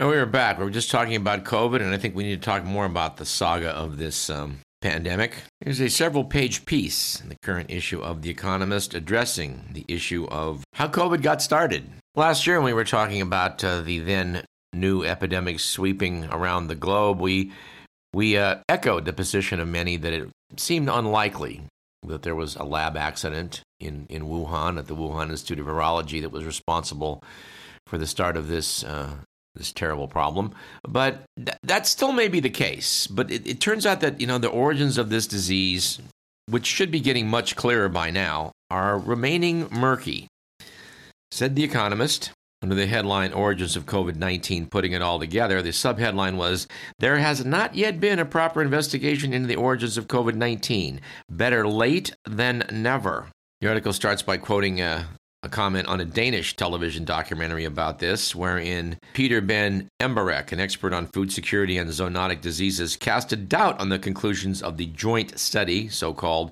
And we are back. We were just talking about COVID, and I think we need to talk more about the saga of this um, pandemic. There's a several page piece in the current issue of The Economist addressing the issue of how COVID got started. Last year, when we were talking about uh, the then new epidemic sweeping around the globe, we, we uh, echoed the position of many that it seemed unlikely that there was a lab accident in, in Wuhan at the Wuhan Institute of Virology that was responsible for the start of this uh, this terrible problem. But th- that still may be the case. But it, it turns out that you know the origins of this disease, which should be getting much clearer by now, are remaining murky. Said the Economist. Under the headline Origins of COVID 19, putting it all together, the subheadline was There has not yet been a proper investigation into the origins of COVID 19. Better late than never. The article starts by quoting uh, a comment on a Danish television documentary about this, wherein Peter Ben Embarek, an expert on food security and zoonotic diseases, casted doubt on the conclusions of the joint study, so called,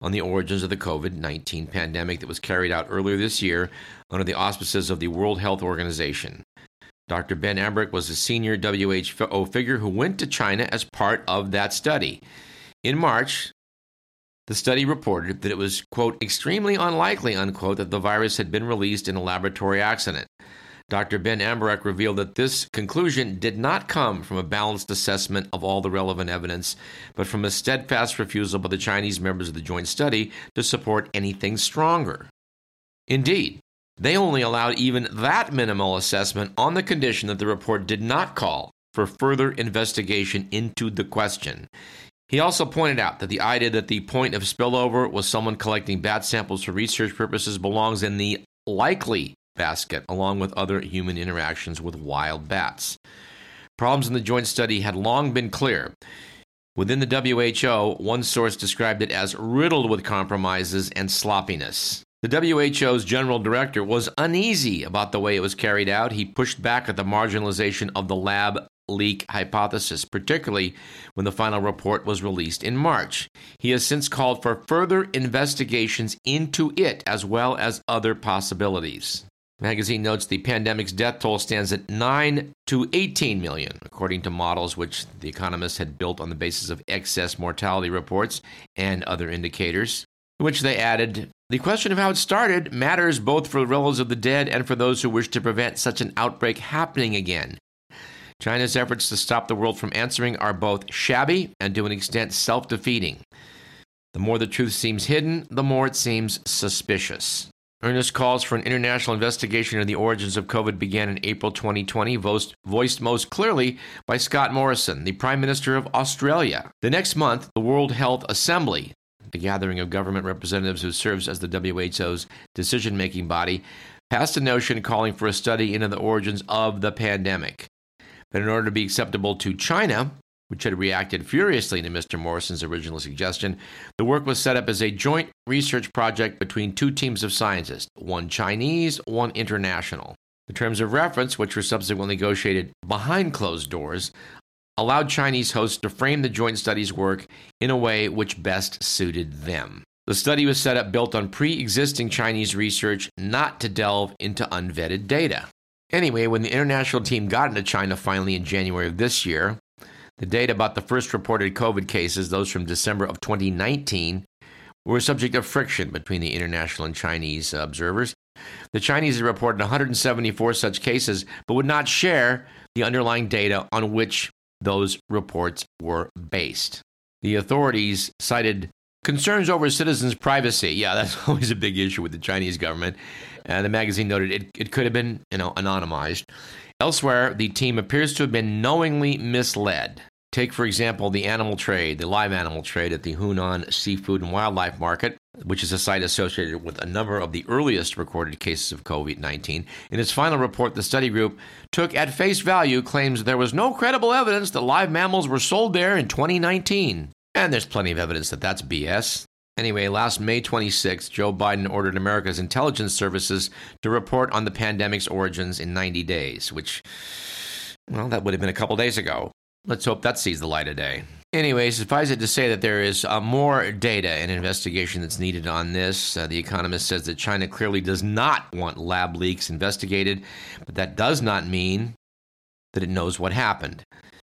on the origins of the COVID 19 pandemic that was carried out earlier this year under the auspices of the World Health Organization. Dr. Ben Embarek was a senior WHO figure who went to China as part of that study. In March, the study reported that it was, quote, extremely unlikely, unquote, that the virus had been released in a laboratory accident. Dr. Ben Embarek revealed that this conclusion did not come from a balanced assessment of all the relevant evidence, but from a steadfast refusal by the Chinese members of the joint study to support anything stronger. Indeed, they only allowed even that minimal assessment on the condition that the report did not call for further investigation into the question. He also pointed out that the idea that the point of spillover was someone collecting bat samples for research purposes belongs in the likely basket, along with other human interactions with wild bats. Problems in the joint study had long been clear. Within the WHO, one source described it as riddled with compromises and sloppiness. The WHO's general director was uneasy about the way it was carried out. He pushed back at the marginalization of the lab leak hypothesis, particularly when the final report was released in March. He has since called for further investigations into it as well as other possibilities. magazine notes the pandemic's death toll stands at 9 to 18 million, according to models which the economists had built on the basis of excess mortality reports and other indicators, which they added the question of how it started matters both for the relatives of the dead and for those who wish to prevent such an outbreak happening again. China's efforts to stop the world from answering are both shabby and to an extent self defeating. The more the truth seems hidden, the more it seems suspicious. Earnest calls for an international investigation of the origins of COVID began in April 2020, voiced most clearly by Scott Morrison, the Prime Minister of Australia. The next month, the World Health Assembly, the gathering of government representatives who serves as the WHO's decision making body, passed a notion calling for a study into the origins of the pandemic. But in order to be acceptable to China, which had reacted furiously to Mr. Morrison's original suggestion, the work was set up as a joint research project between two teams of scientists, one Chinese, one international. The terms of reference, which were subsequently negotiated behind closed doors, allowed Chinese hosts to frame the joint study's work in a way which best suited them. The study was set up built on pre existing Chinese research, not to delve into unvetted data. Anyway, when the international team got into China finally in January of this year, the data about the first reported COVID cases, those from December of 2019, were a subject of friction between the international and Chinese observers. The Chinese had reported 174 such cases, but would not share the underlying data on which those reports were based. The authorities cited concerns over citizens' privacy. Yeah, that's always a big issue with the Chinese government. And the magazine noted it, it could have been, you know, anonymized. Elsewhere, the team appears to have been knowingly misled. Take, for example, the animal trade, the live animal trade at the Hunan Seafood and Wildlife Market, which is a site associated with a number of the earliest recorded cases of COVID 19. In its final report, the study group took at face value claims there was no credible evidence that live mammals were sold there in 2019. And there's plenty of evidence that that's BS. Anyway, last May 26th, Joe Biden ordered America's intelligence services to report on the pandemic's origins in 90 days, which, well, that would have been a couple days ago. Let's hope that sees the light of day. Anyway, suffice it to say that there is uh, more data and investigation that's needed on this. Uh, the Economist says that China clearly does not want lab leaks investigated, but that does not mean that it knows what happened.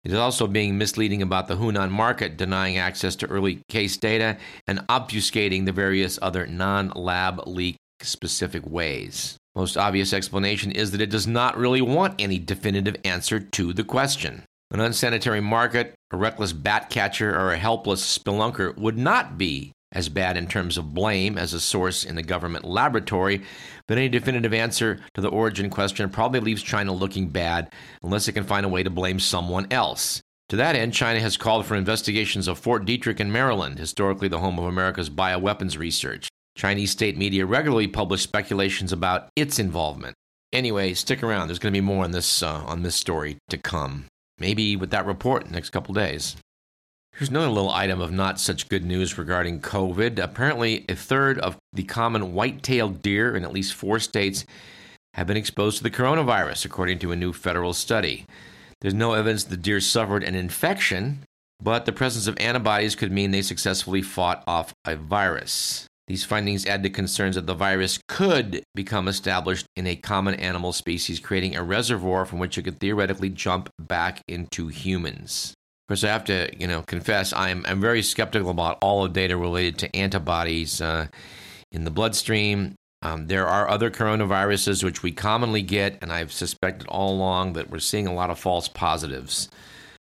It is also being misleading about the Hunan market, denying access to early case data and obfuscating the various other non lab leak specific ways. Most obvious explanation is that it does not really want any definitive answer to the question. An unsanitary market, a reckless bat catcher, or a helpless spelunker would not be as bad in terms of blame as a source in the government laboratory, but any definitive answer to the origin question probably leaves China looking bad unless it can find a way to blame someone else. To that end, China has called for investigations of Fort Detrick in Maryland, historically the home of America's bioweapons research. Chinese state media regularly publish speculations about its involvement. Anyway, stick around. There's going to be more on this uh, on this story to come. Maybe with that report in the next couple days. Here's another little item of not such good news regarding COVID. Apparently, a third of the common white tailed deer in at least four states have been exposed to the coronavirus, according to a new federal study. There's no evidence the deer suffered an infection, but the presence of antibodies could mean they successfully fought off a virus. These findings add to concerns that the virus could become established in a common animal species, creating a reservoir from which it could theoretically jump back into humans. Of course, I have to, you know, confess I'm I'm very skeptical about all the data related to antibodies uh, in the bloodstream. Um, there are other coronaviruses which we commonly get, and I've suspected all along that we're seeing a lot of false positives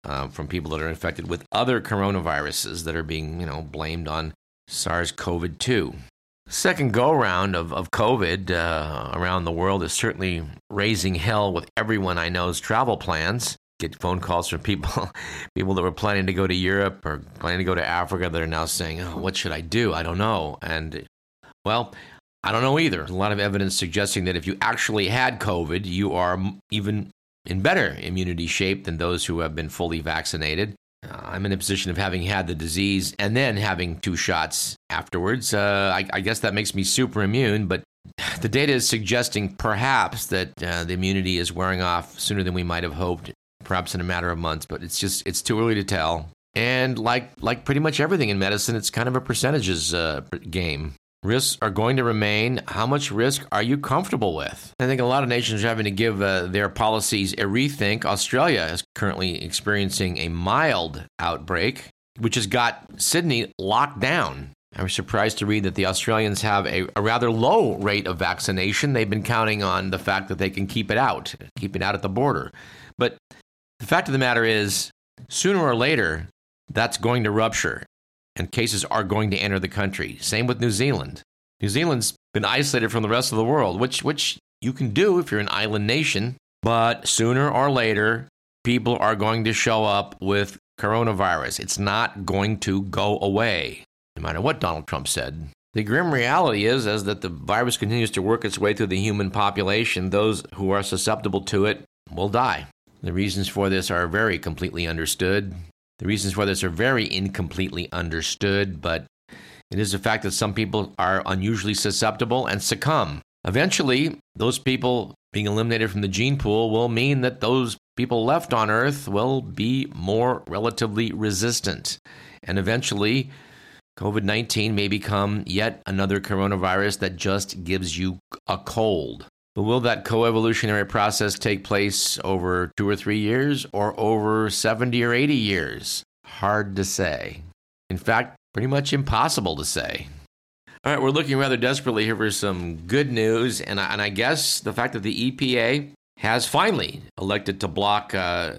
uh, from people that are infected with other coronaviruses that are being, you know, blamed on SARS-CoV-2. Second go round of, of COVID uh, around the world is certainly raising hell with everyone I know's travel plans get phone calls from people people that were planning to go to Europe or planning to go to Africa that are now saying, "Oh, what should I do? I don't know." And well, I don't know either. a lot of evidence suggesting that if you actually had COVID, you are even in better immunity shape than those who have been fully vaccinated. Uh, I'm in a position of having had the disease and then having two shots afterwards. Uh, I, I, guess that makes me super immune, but the data is suggesting perhaps that uh, the immunity is wearing off sooner than we might have hoped perhaps in a matter of months, but it's just it's too early to tell. And like like pretty much everything in medicine, it's kind of a percentages uh, game. Risks are going to remain. How much risk are you comfortable with? I think a lot of nations are having to give uh, their policies a rethink. Australia is currently experiencing a mild outbreak, which has got Sydney locked down. I was surprised to read that the Australians have a, a, rather low rate of vaccination. They've been counting on the fact that they can keep it out, keep it out at the border. But the fact of the matter is, sooner or later, that's going to rupture and cases are going to enter the country. Same with New Zealand. New Zealand's been isolated from the rest of the world, which, which you can do if you're an island nation, but sooner or later, people are going to show up with coronavirus. It's not going to go away, no matter what Donald Trump said. The grim reality is, is that the virus continues to work its way through the human population. Those who are susceptible to it will die. The reasons for this are very completely understood. The reasons for this are very incompletely understood, but it is a fact that some people are unusually susceptible and succumb. Eventually, those people being eliminated from the gene pool will mean that those people left on Earth will be more relatively resistant. And eventually, COVID 19 may become yet another coronavirus that just gives you a cold. But will that coevolutionary process take place over two or three years or over 70 or 80 years? Hard to say. In fact, pretty much impossible to say. All right, we're looking rather desperately here for some good news, and I, and I guess the fact that the EPA has finally elected to block uh,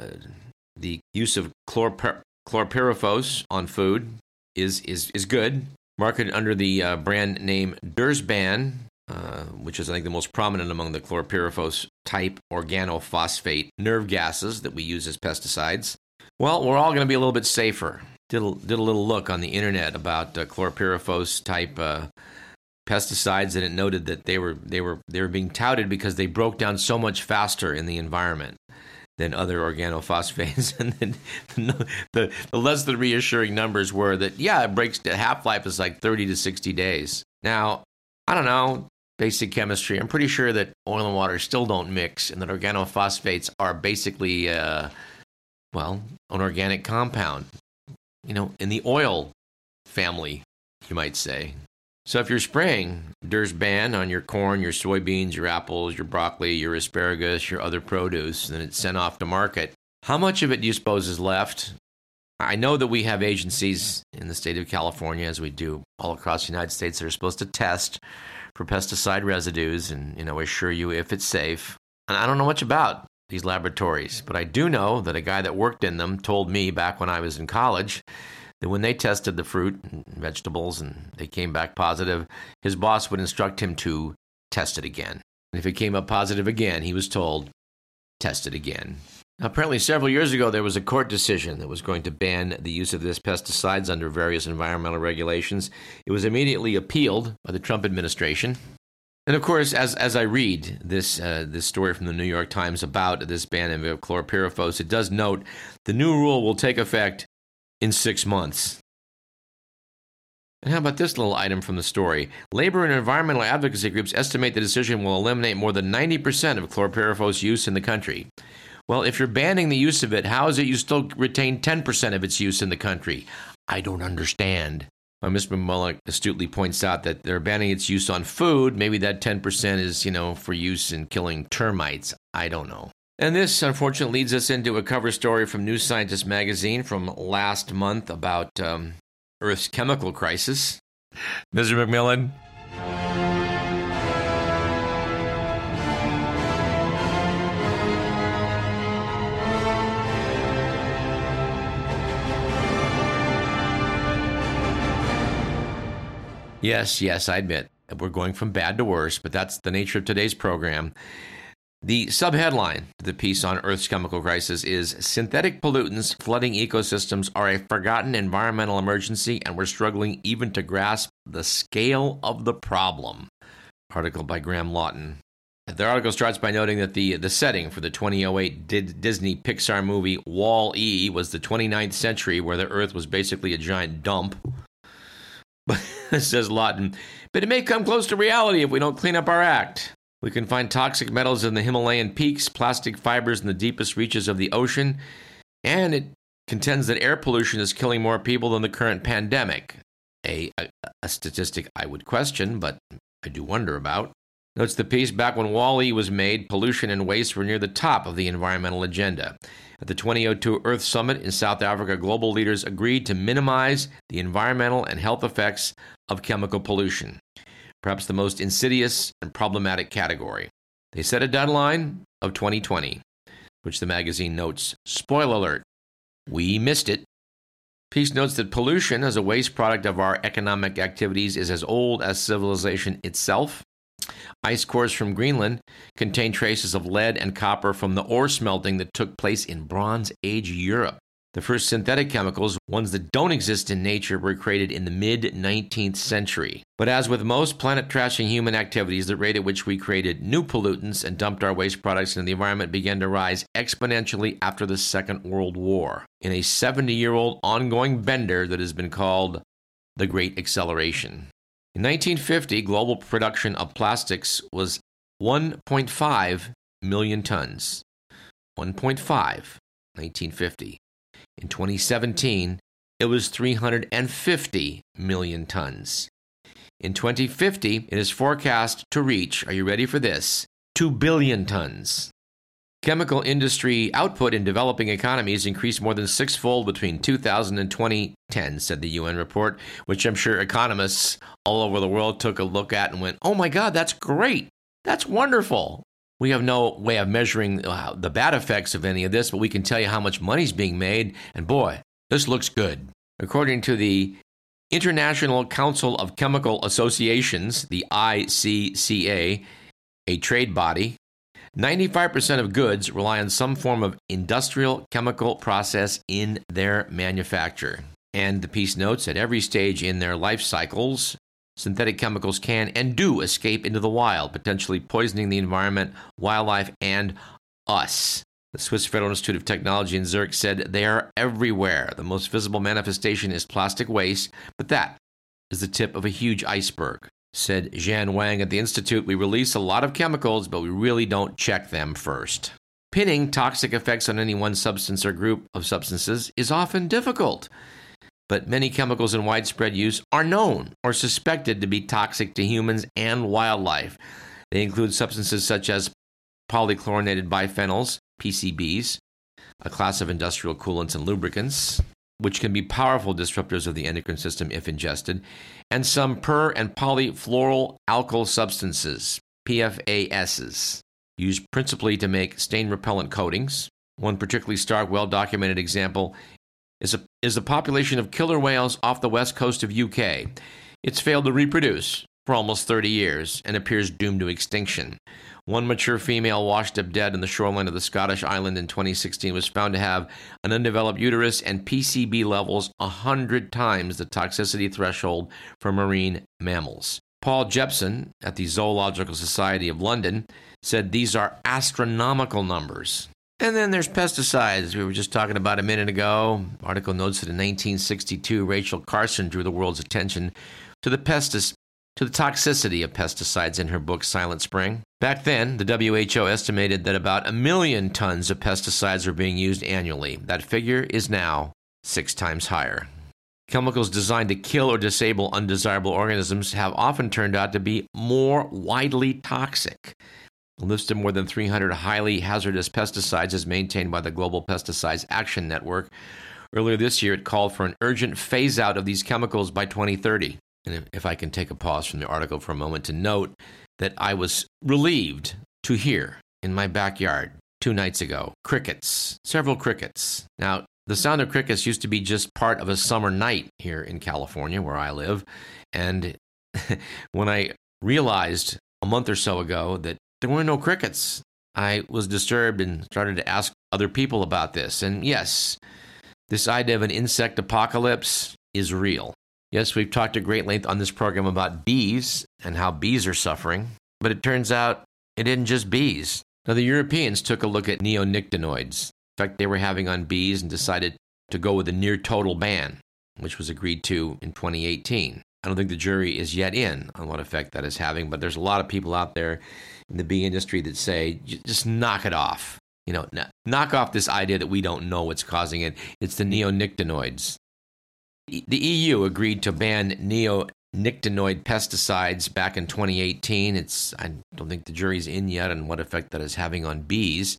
the use of chlorpy- chlorpyrifos on food is, is, is good. Marketed under the uh, brand name Dursban, uh, which is, I think, the most prominent among the chlorpyrifos type organophosphate nerve gases that we use as pesticides. Well, we're all going to be a little bit safer. Did a, did a little look on the internet about uh, chlorpyrifos type uh, pesticides, and it noted that they were they were they were being touted because they broke down so much faster in the environment than other organophosphates. and then the, the, less than reassuring numbers were that yeah, it breaks half life is like 30 to 60 days. Now, I don't know basic chemistry, I'm pretty sure that oil and water still don't mix, and that organophosphates are basically, uh, well, an organic compound. You know, in the oil family, you might say. So if you're spraying Dursban on your corn, your soybeans, your apples, your broccoli, your asparagus, your other produce, and it's sent off to market, how much of it do you suppose is left? I know that we have agencies in the state of California, as we do all across the United States, that are supposed to test for pesticide residues and you know assure you if it's safe. And I don't know much about these laboratories, but I do know that a guy that worked in them told me back when I was in college that when they tested the fruit and vegetables and they came back positive, his boss would instruct him to test it again. And if it came up positive again, he was told, test it again. Apparently, several years ago, there was a court decision that was going to ban the use of this pesticides under various environmental regulations. It was immediately appealed by the Trump administration. And of course, as, as I read this, uh, this story from the New York Times about this ban of chlorpyrifos, it does note the new rule will take effect in six months. And how about this little item from the story? Labor and environmental advocacy groups estimate the decision will eliminate more than 90% of chlorpyrifos use in the country. Well, if you're banning the use of it, how is it you still retain 10% of its use in the country? I don't understand. Well, Ms. Astutely points out that they're banning its use on food. Maybe that 10% is, you know, for use in killing termites. I don't know. And this, unfortunately, leads us into a cover story from New Scientist magazine from last month about um, Earth's chemical crisis. Mr. McMillan, Yes, yes, I admit we're going from bad to worse, but that's the nature of today's program. The subheadline to the piece on Earth's chemical crisis is Synthetic pollutants flooding ecosystems are a forgotten environmental emergency, and we're struggling even to grasp the scale of the problem. Article by Graham Lawton. The article starts by noting that the, the setting for the 2008 Disney Pixar movie Wall E was the 29th century, where the Earth was basically a giant dump says Lawton. But it may come close to reality if we don't clean up our act. We can find toxic metals in the Himalayan peaks, plastic fibers in the deepest reaches of the ocean, and it contends that air pollution is killing more people than the current pandemic. A, a, a statistic I would question, but I do wonder about. Notes the piece back when Wall-E was made, pollution and waste were near the top of the environmental agenda. At the 2002 Earth Summit in South Africa, global leaders agreed to minimize the environmental and health effects of chemical pollution, perhaps the most insidious and problematic category. They set a deadline of 2020, which the magazine notes spoiler alert, we missed it. Piece notes that pollution as a waste product of our economic activities is as old as civilization itself Ice cores from Greenland contain traces of lead and copper from the ore smelting that took place in Bronze Age Europe. The first synthetic chemicals, ones that don't exist in nature, were created in the mid 19th century. But as with most planet trashing human activities, the rate at which we created new pollutants and dumped our waste products into the environment began to rise exponentially after the Second World War, in a 70 year old ongoing bender that has been called the Great Acceleration. In 1950, global production of plastics was 1.5 million tons. 1.5, 1950. In 2017, it was 350 million tons. In 2050, it is forecast to reach, are you ready for this? 2 billion tons. Chemical industry output in developing economies increased more than sixfold between 2000 and 2010, said the UN report, which I'm sure economists all over the world took a look at and went, oh my God, that's great. That's wonderful. We have no way of measuring uh, the bad effects of any of this, but we can tell you how much money's being made. And boy, this looks good. According to the International Council of Chemical Associations, the ICCA, a trade body 95% of goods rely on some form of industrial chemical process in their manufacture. And the piece notes at every stage in their life cycles, synthetic chemicals can and do escape into the wild, potentially poisoning the environment, wildlife, and us. The Swiss Federal Institute of Technology in Zurich said they are everywhere. The most visible manifestation is plastic waste, but that is the tip of a huge iceberg. Said Zhan Wang at the Institute, we release a lot of chemicals, but we really don't check them first. Pinning toxic effects on any one substance or group of substances is often difficult. but many chemicals in widespread use are known or suspected to be toxic to humans and wildlife. They include substances such as polychlorinated biphenyls, PCBs, a class of industrial coolants and lubricants, which can be powerful disruptors of the endocrine system if ingested, and some per and polyfluoroalkyl substances, PFASs, used principally to make stain repellent coatings. One particularly stark, well documented example is, a, is the population of killer whales off the west coast of UK. It's failed to reproduce for almost 30 years and appears doomed to extinction. One mature female washed up dead in the shoreline of the Scottish island in 2016 was found to have an undeveloped uterus and PCB levels 100 times the toxicity threshold for marine mammals. Paul Jepson at the Zoological Society of London said these are astronomical numbers. And then there's pesticides. We were just talking about a minute ago. Article notes that in 1962, Rachel Carson drew the world's attention to the pestis- to the toxicity of pesticides in her book Silent Spring. Back then, the WHO estimated that about a million tons of pesticides were being used annually. That figure is now six times higher. Chemicals designed to kill or disable undesirable organisms have often turned out to be more widely toxic. A list of more than 300 highly hazardous pesticides is maintained by the Global Pesticides Action Network. Earlier this year, it called for an urgent phase out of these chemicals by 2030. And if I can take a pause from the article for a moment to note that I was relieved to hear in my backyard two nights ago crickets, several crickets. Now, the sound of crickets used to be just part of a summer night here in California, where I live. And when I realized a month or so ago that there were no crickets, I was disturbed and started to ask other people about this. And yes, this idea of an insect apocalypse is real. Yes, we've talked at great length on this program about bees and how bees are suffering, but it turns out it isn't just bees. Now, the Europeans took a look at neonicotinoids, effect they were having on bees, and decided to go with a near total ban, which was agreed to in 2018. I don't think the jury is yet in on what effect that is having, but there's a lot of people out there in the bee industry that say, just knock it off. You know, knock off this idea that we don't know what's causing it. It's the neonicotinoids. The EU agreed to ban neonicotinoid pesticides back in 2018. It's I don't think the jury's in yet on what effect that is having on bees.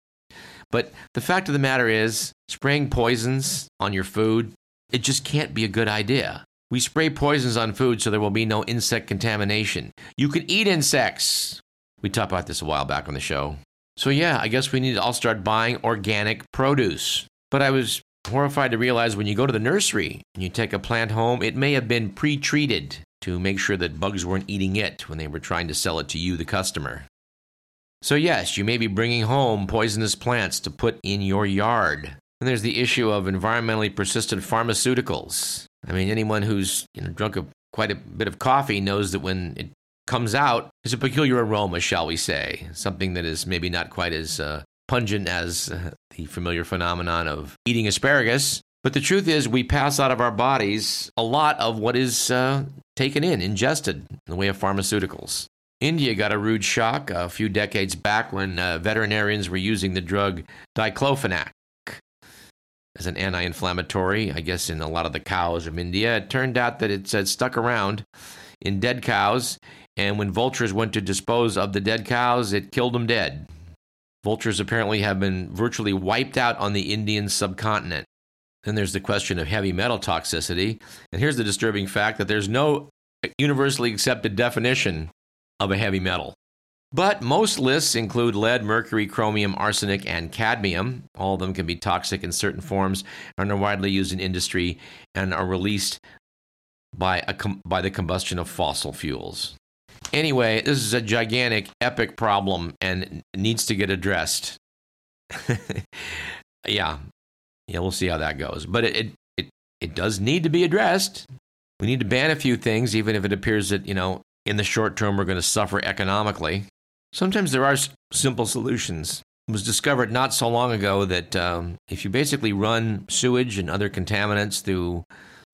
But the fact of the matter is, spraying poisons on your food, it just can't be a good idea. We spray poisons on food so there will be no insect contamination. You can eat insects. We talked about this a while back on the show. So, yeah, I guess we need to all start buying organic produce. But I was horrified to realize when you go to the nursery and you take a plant home, it may have been pre treated to make sure that bugs weren't eating it when they were trying to sell it to you, the customer. So, yes, you may be bringing home poisonous plants to put in your yard. And there's the issue of environmentally persistent pharmaceuticals. I mean, anyone who's you know, drunk a, quite a bit of coffee knows that when it comes out, there's a peculiar aroma, shall we say, something that is maybe not quite as uh, pungent as uh, the familiar phenomenon of eating asparagus. But the truth is, we pass out of our bodies a lot of what is uh, taken in, ingested in the way of pharmaceuticals. India got a rude shock a few decades back when uh, veterinarians were using the drug diclofenac as an anti inflammatory, I guess, in a lot of the cows of India. It turned out that it said stuck around in dead cows, and when vultures went to dispose of the dead cows, it killed them dead. Vultures apparently have been virtually wiped out on the Indian subcontinent. Then there's the question of heavy metal toxicity. And here's the disturbing fact that there's no universally accepted definition of a heavy metal. But most lists include lead, mercury, chromium, arsenic, and cadmium. All of them can be toxic in certain forms and are widely used in industry and are released by, a, by the combustion of fossil fuels. Anyway, this is a gigantic, epic problem and needs to get addressed. yeah, yeah, we'll see how that goes. But it, it it does need to be addressed. We need to ban a few things, even if it appears that you know in the short term we're going to suffer economically. Sometimes there are simple solutions. It was discovered not so long ago that um, if you basically run sewage and other contaminants through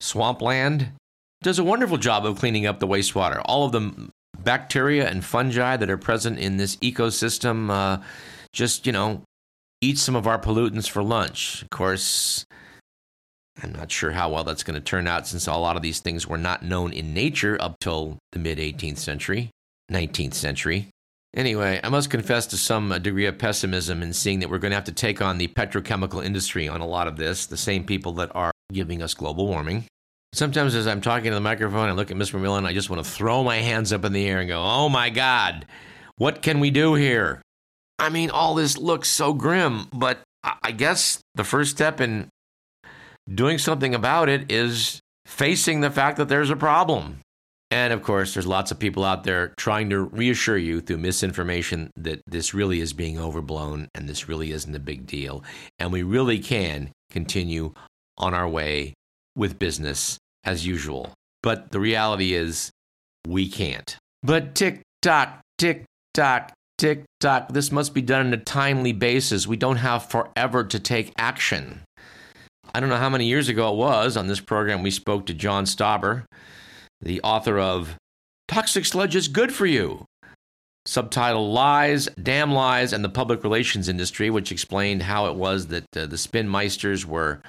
swampland, it does a wonderful job of cleaning up the wastewater. All of the bacteria and fungi that are present in this ecosystem uh, just, you know, eat some of our pollutants for lunch. Of course, I'm not sure how well that's going to turn out since a lot of these things were not known in nature up till the mid 18th century, 19th century. Anyway, I must confess to some degree of pessimism in seeing that we're going to have to take on the petrochemical industry on a lot of this, the same people that are giving us global warming. Sometimes as I'm talking to the microphone, I look at Miss McMillan, I just want to throw my hands up in the air and go, oh my God, what can we do here? I mean, all this looks so grim, but I guess the first step in doing something about it is facing the fact that there's a problem. And of course, there's lots of people out there trying to reassure you through misinformation that this really is being overblown and this really isn't a big deal. And we really can continue on our way with business as usual. But the reality is, we can't. But tick tock, tick tock, tick tock, this must be done on a timely basis. We don't have forever to take action. I don't know how many years ago it was on this program we spoke to John Stauber, the author of Toxic Sludge is Good for You, subtitle Lies, Damn Lies, and the Public Relations Industry, which explained how it was that uh, the spin meisters were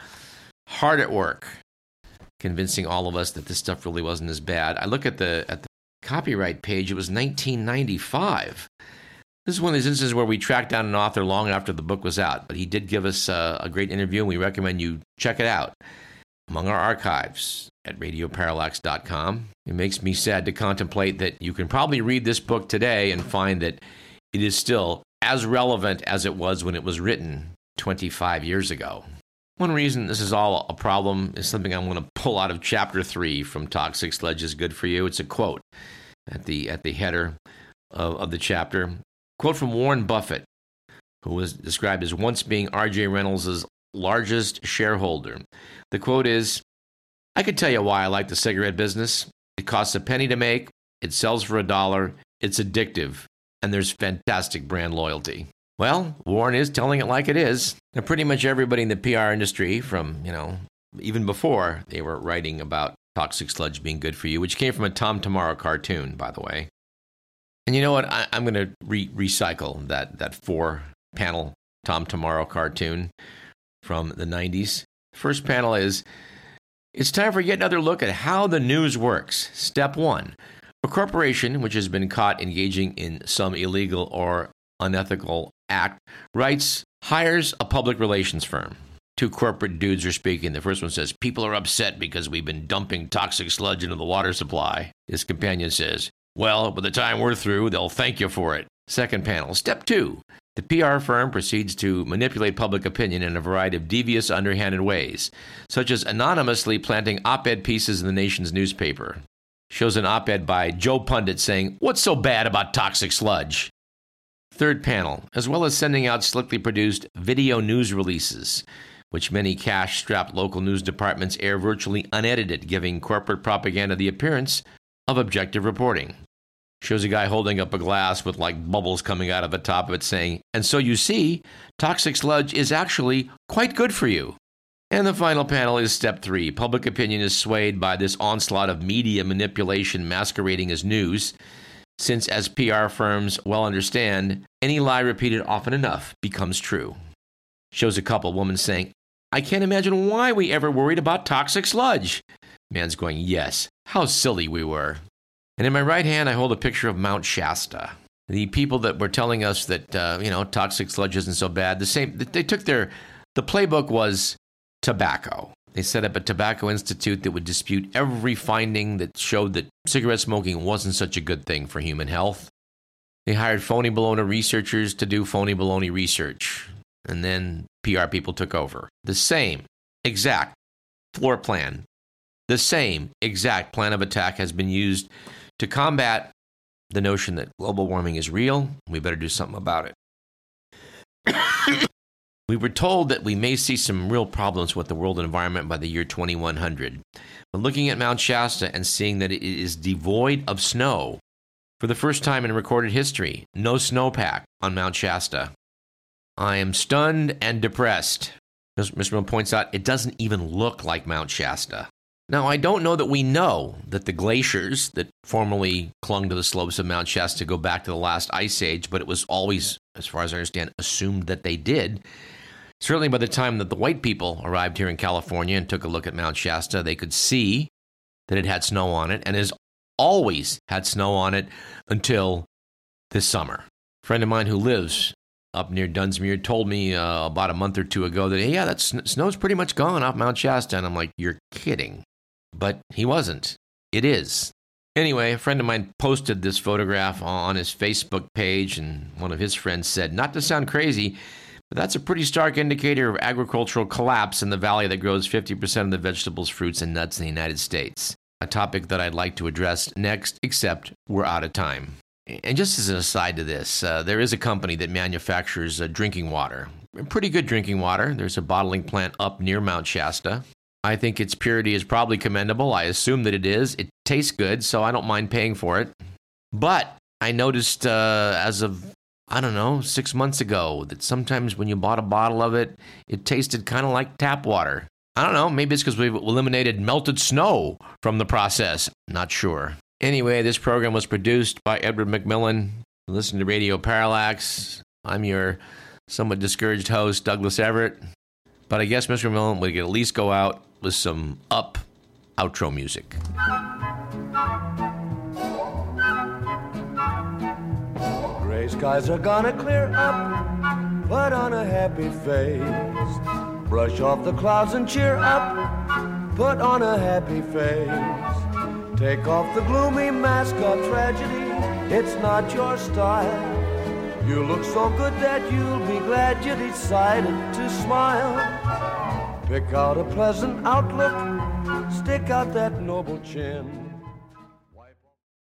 hard at work convincing all of us that this stuff really wasn't as bad. I look at the at the copyright page, it was 1995. This is one of these instances where we tracked down an author long after the book was out, but he did give us uh, a great interview, and we recommend you check it out among our archives at radioparallax.com. It makes me sad to contemplate that you can probably read this book today and find that it is still as relevant as it was when it was written 25 years ago. One reason this is all a problem is something I'm going to pull out of chapter 3 from Toxic Sludge is Good for You. It's a quote at the at the header of, of the chapter. Quote from Warren Buffett, who was described as once being R.J. Reynolds' largest shareholder. The quote is I could tell you why I like the cigarette business. It costs a penny to make, it sells for a dollar, it's addictive, and there's fantastic brand loyalty. Well, Warren is telling it like it is. Pretty much everybody in the PR industry, from, you know, even before they were writing about toxic sludge being good for you, which came from a Tom Tomorrow cartoon, by the way. And you know what? I, am going to re- recycle that that four panel Tom Tomorrow cartoon from the 90s. First panel is it's time for yet another look at how the news works. Step one. A corporation which has been caught engaging in some illegal or unethical act writes, hires a public relations firm. Two corporate dudes are speaking. The first one says, People are upset because we've been dumping toxic sludge into the water supply. His companion says, well, by the time we're through, they'll thank you for it. Second panel. Step two. The PR firm proceeds to manipulate public opinion in a variety of devious, underhanded ways, such as anonymously planting op ed pieces in the nation's newspaper. Shows an op ed by Joe Pundit saying, What's so bad about toxic sludge? Third panel, as well as sending out slickly produced video news releases, which many cash strapped local news departments air virtually unedited, giving corporate propaganda the appearance of objective reporting. Shows a guy holding up a glass with like bubbles coming out of the top of it saying, And so you see, toxic sludge is actually quite good for you. And the final panel is step three. Public opinion is swayed by this onslaught of media manipulation masquerading as news, since, as PR firms well understand, any lie repeated often enough becomes true. Shows a couple woman saying, I can't imagine why we ever worried about toxic sludge. Man's going, Yes, how silly we were. And in my right hand, I hold a picture of Mount Shasta. The people that were telling us that, uh, you know, toxic sludge isn't so bad, the same, they took their, the playbook was tobacco. They set up a tobacco institute that would dispute every finding that showed that cigarette smoking wasn't such a good thing for human health. They hired phony baloney researchers to do phony baloney research. And then PR people took over. The same exact floor plan the same exact plan of attack has been used to combat the notion that global warming is real. We better do something about it. we were told that we may see some real problems with the world environment by the year 2100. But looking at Mount Shasta and seeing that it is devoid of snow, for the first time in recorded history, no snowpack on Mount Shasta. I am stunned and depressed. Mr. Mill points out it doesn't even look like Mount Shasta. Now, I don't know that we know that the glaciers that formerly clung to the slopes of Mount Shasta go back to the last ice age, but it was always, as far as I understand, assumed that they did. Certainly, by the time that the white people arrived here in California and took a look at Mount Shasta, they could see that it had snow on it and has always had snow on it until this summer. A friend of mine who lives up near Dunsmuir told me uh, about a month or two ago that, hey, yeah, that sn- snow's pretty much gone off Mount Shasta. And I'm like, you're kidding. But he wasn't. It is. Anyway, a friend of mine posted this photograph on his Facebook page, and one of his friends said, not to sound crazy, that's a pretty stark indicator of agricultural collapse in the valley that grows 50% of the vegetables, fruits, and nuts in the United States. A topic that I'd like to address next, except we're out of time. And just as an aside to this, uh, there is a company that manufactures uh, drinking water. Pretty good drinking water. There's a bottling plant up near Mount Shasta. I think its purity is probably commendable. I assume that it is. It tastes good, so I don't mind paying for it. But I noticed uh, as of I don't know, six months ago, that sometimes when you bought a bottle of it, it tasted kind of like tap water. I don't know, maybe it's because we've eliminated melted snow from the process. Not sure. Anyway, this program was produced by Edward McMillan. Listen to Radio Parallax. I'm your somewhat discouraged host, Douglas Everett. But I guess Mr. McMillan would at least go out with some up outro music. Gray skies are gonna clear up. Put on a happy face. Brush off the clouds and cheer up. Put on a happy face. Take off the gloomy mask of tragedy. It's not your style. You look so good that you'll be glad you decided to smile. Pick out a pleasant outlook. Stick out that noble chin.